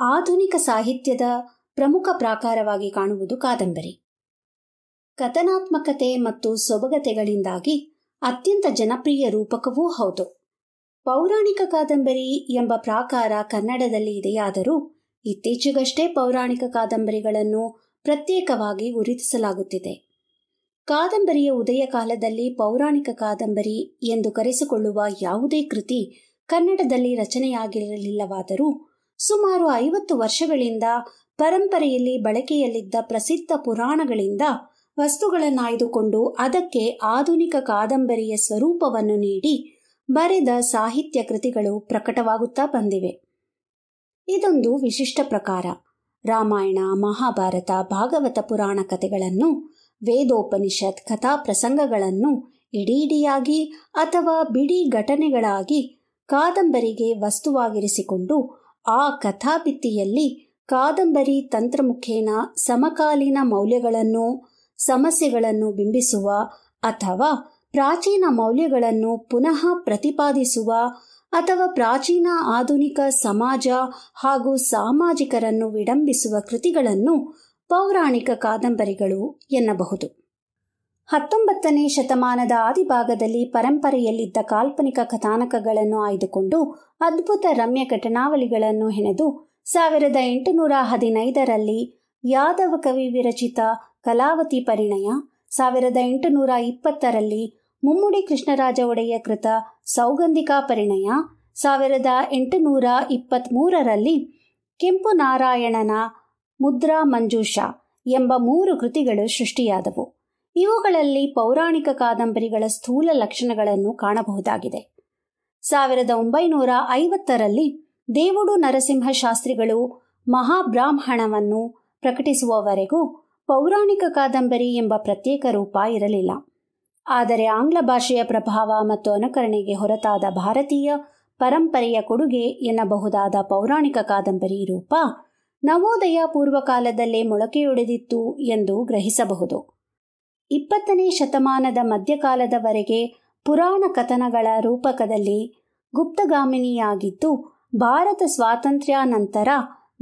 ಆಧುನಿಕ ಸಾಹಿತ್ಯದ ಪ್ರಮುಖ ಪ್ರಾಕಾರವಾಗಿ ಕಾಣುವುದು ಕಾದಂಬರಿ. ಕಥನಾತ್ಮಕತೆ ಮತ್ತು ಸೊಬಗತೆಗಳಿಂದಾಗಿ ಅತ್ಯಂತ ಜನಪ್ರಿಯ ರೂಪಕವೂ ಹೌದು. ಪೌರಾಣಿಕ ಕಾದಂಬರಿ ಎಂಬ ಪ್ರಾಕಾರ ಕನ್ನಡದಲ್ಲಿ ಇದೆಯಾದರೂ ಇತ್ತೀಚೆಗಷ್ಟೇ ಪೌರಾಣಿಕ ಕಾದಂಬರಿಗಳನ್ನು ಪ್ರತ್ಯೇಕವಾಗಿ ಗುರುತಿಸಲಾಗುತ್ತಿದೆ. ಕಾದಂಬರಿಯ ಉದಯ ಕಾಲದಲ್ಲಿ ಪೌರಾಣಿಕ ಕಾದಂಬರಿ ಎಂದು ಕರೆಸಿಕೊಳ್ಳುವ ಯಾವುದೇ ಕೃತಿ ಕನ್ನಡದಲ್ಲಿ ರಚನೆಯಾಗಿರಲಿಲ್ಲವಾದರೂ ಸುಮಾರು ಐವತ್ತು ವರ್ಷಗಳಿಂದ ಪರಂಪರೆಯಲ್ಲಿ ಬಳಕೆಯಲ್ಲಿದ್ದ ಪ್ರಸಿದ್ಧ ಪುರಾಣಗಳಿಂದ ವಸ್ತುಗಳನ್ನಾಯ್ದುಕೊಂಡು ಅದಕ್ಕೆ ಆಧುನಿಕ ಕಾದಂಬರಿಯ ಸ್ವರೂಪವನ್ನು ನೀಡಿ ಬರೆದ ಸಾಹಿತ್ಯ ಕೃತಿಗಳು ಪ್ರಕಟವಾಗುತ್ತಾ ಬಂದಿವೆ. ಇದೊಂದು ವಿಶಿಷ್ಟ ಪ್ರಕಾರ. ರಾಮಾಯಣ, ಮಹಾಭಾರತ, ಭಾಗವತ ಪುರಾಣ ಕಥೆಗಳನ್ನು, ವೇದೋಪನಿಷತ್ ಕಥಾ ಪ್ರಸಂಗಗಳನ್ನು ಇಡೀಡಿಯಾಗಿ ಅಥವಾ ಬಿಡಿ ಘಟನೆಗಳಾಗಿ ಕಾದಂಬರಿಗೆ ವಸ್ತುವಾಗಿರಿಸಿಕೊಂಡು ಆ ಕಥಾಭಿತ್ತಿಯಲ್ಲಿ ಕಾದಂಬರಿ ತಂತ್ರಮುಖೇನ ಸಮಕಾಲೀನ ಮೌಲ್ಯಗಳನ್ನು, ಸಮಸ್ಯೆಗಳನ್ನು ಬಿಂಬಿಸುವ ಅಥವಾ ಪ್ರಾಚೀನ ಮೌಲ್ಯಗಳನ್ನು ಪುನಃ ಪ್ರತಿಪಾದಿಸುವ ಅಥವಾ ಪ್ರಾಚೀನ ಆಧುನಿಕ ಸಮಾಜ ಹಾಗೂ ಸಾಮಾಜಿಕರನ್ನು ವಿಡಂಬಿಸುವ ಕೃತಿಗಳನ್ನು ಪೌರಾಣಿಕ ಕಾದಂಬರಿಗಳು ಎನ್ನಬಹುದು. ಹತ್ತೊಂಬತ್ತನೇ ಶತಮಾನದ ಆದಿಭಾಗದಲ್ಲಿ ಪರಂಪರೆಯಲ್ಲಿದ್ದ ಕಾಲ್ಪನಿಕ ಕಥಾನಕಗಳನ್ನು ಆಯ್ದುಕೊಂಡು ಅದ್ಭುತ ರಮ್ಯ ಘಟನಾವಳಿಗಳನ್ನು ಹೆಣೆದು ಸಾವಿರದ ಎಂಟುನೂರ ಹದಿನೈದರಲ್ಲಿ ಯಾದವ ಕವಿ ವಿರಚಿತ ಕಲಾವತಿ ಪರಿಣಯ, ಸಾವಿರದ ಎಂಟುನೂರ ಇಪ್ಪತ್ತರಲ್ಲಿ ಮುಮ್ಮುಡಿ ಕೃಷ್ಣರಾಜ ಒಡೆಯ ಕೃತ ಸೌಗಂಧಿಕಾ ಪರಿಣಯ, ಸಾವಿರದ ಎಂಟುನೂರ ಇಪ್ಪತ್ತ್ಮೂರರಲ್ಲಿ ಕೆಂಪು ನಾರಾಯಣನ ಮುದ್ರಾ ಮಂಜೂಷಾ ಎಂಬ ಮೂರು ಕೃತಿಗಳು ಸೃಷ್ಟಿಯಾದವು. ಇವುಗಳಲ್ಲಿ ಪೌರಾಣಿಕ ಕಾದಂಬರಿಗಳ ಸ್ಥೂಲ ಲಕ್ಷಣಗಳನ್ನು ಕಾಣಬಹುದಾಗಿದೆ. ಸಾವಿರದ ಒಂಬೈನೂರ ಐವತ್ತರಲ್ಲಿ ದೇವುಡು ನರಸಿಂಹ ಶಾಸ್ತ್ರಿಗಳು ಮಹಾಬ್ರಾಹ್ಮಣವನ್ನು ಪ್ರಕಟಿಸುವವರೆಗೂ ಪೌರಾಣಿಕ ಕಾದಂಬರಿ ಎಂಬ ಪ್ರತ್ಯೇಕ ರೂಪ ಇರಲಿಲ್ಲ. ಆದರೆ ಆಂಗ್ಲ ಭಾಷೆಯ ಪ್ರಭಾವ ಮತ್ತು ಅನುಕರಣೆಗೆ ಹೊರತಾದ ಭಾರತೀಯ ಪರಂಪರೆಯ ಕೊಡುಗೆ ಎನ್ನಬಹುದಾದ ಪೌರಾಣಿಕ ಕಾದಂಬರಿ ರೂಪ ನವೋದಯ ಪೂರ್ವಕಾಲದಲ್ಲೇ ಮೊಳಕೆಯೊಡೆದಿತ್ತು ಎಂದು ಗ್ರಹಿಸಬಹುದು. ಇಪ್ಪತ್ತನೇ ಶತಮಾನದ ಮಧ್ಯಕಾಲದವರೆಗೆ ಪುರಾಣ ಕಥನಗಳ ರೂಪಕದಲ್ಲಿ ಗುಪ್ತಗಾಮಿನಿಯಾಗಿದ್ದು, ಭಾರತ ಸ್ವಾತಂತ್ರ್ಯಾನಂತರ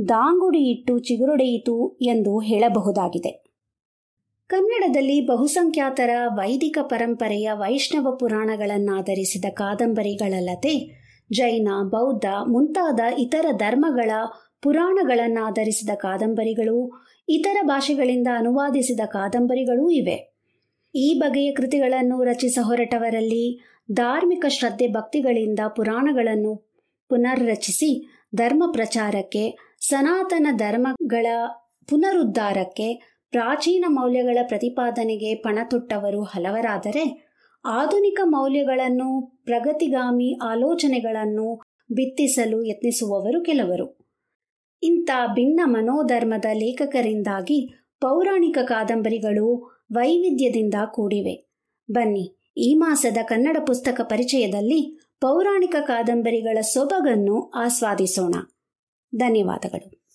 ದಾಂಗುಡಿ ಇಟ್ಟು ಚಿಗುರೊಡೆಯಿತು ಎಂದು ಹೇಳಬಹುದಾಗಿದೆ. ಕನ್ನಡದಲ್ಲಿ ಬಹುಸಂಖ್ಯಾತರ ವೈದಿಕ ಪರಂಪರೆಯ ವೈಷ್ಣವ ಪುರಾಣಗಳನ್ನಾಧರಿಸಿದ ಕಾದಂಬರಿಗಳಲ್ಲದೆ ಜೈನ, ಬೌದ್ಧ ಮುಂತಾದ ಇತರ ಧರ್ಮಗಳ ಪುರಾಣಗಳನ್ನಾಧರಿಸಿದ ಕಾದಂಬರಿಗಳು, ಇತರ ಭಾಷೆಗಳಿಂದ ಅನುವಾದಿಸಿದ ಕಾದಂಬರಿಗಳೂ ಇವೆ. ಈ ಬಗೆಯ ಕೃತಿಗಳನ್ನು ರಚಿಸ ಹೊರಟವರಲ್ಲಿ ಧಾರ್ಮಿಕ ಶ್ರದ್ಧೆ ಭಕ್ತಿಗಳಿಂದ ಪುರಾಣಗಳನ್ನು ಪುನರ್ರಚಿಸಿ ಧರ್ಮ ಪ್ರಚಾರಕ್ಕೆ, ಸನಾತನ ಧರ್ಮಗಳ ಪುನರುದ್ಧಾರಕ್ಕೆ, ಪ್ರಾಚೀನ ಮೌಲ್ಯಗಳ ಪ್ರತಿಪಾದನೆಗೆ ಪಣತೊಟ್ಟವರು ಹಲವರಾದರೆ ಆಧುನಿಕ ಮೌಲ್ಯಗಳನ್ನು, ಪ್ರಗತಿಗಾಮಿ ಆಲೋಚನೆಗಳನ್ನು ಬಿತ್ತಿಸಲು ಯತ್ನಿಸುವವರು ಕೆಲವರು. ಇಂಥ ಭಿನ್ನ ಮನೋಧರ್ಮದ ಲೇಖಕರಿಂದಾಗಿ ಪೌರಾಣಿಕ ಕಾದಂಬರಿಗಳು ವೈವಿಧ್ಯದಿಂದ ಕೂಡಿವೆ. ಬನ್ನಿ, ಈ ಮಾಸದ ಕನ್ನಡ ಪುಸ್ತಕ ಪರಿಚಯದಲ್ಲಿ ಪೌರಾಣಿಕ ಕಾದಂಬರಿಗಳ ಸೊಬಗನ್ನು ಆಸ್ವಾದಿಸೋಣ. ಧನ್ಯವಾದಗಳು.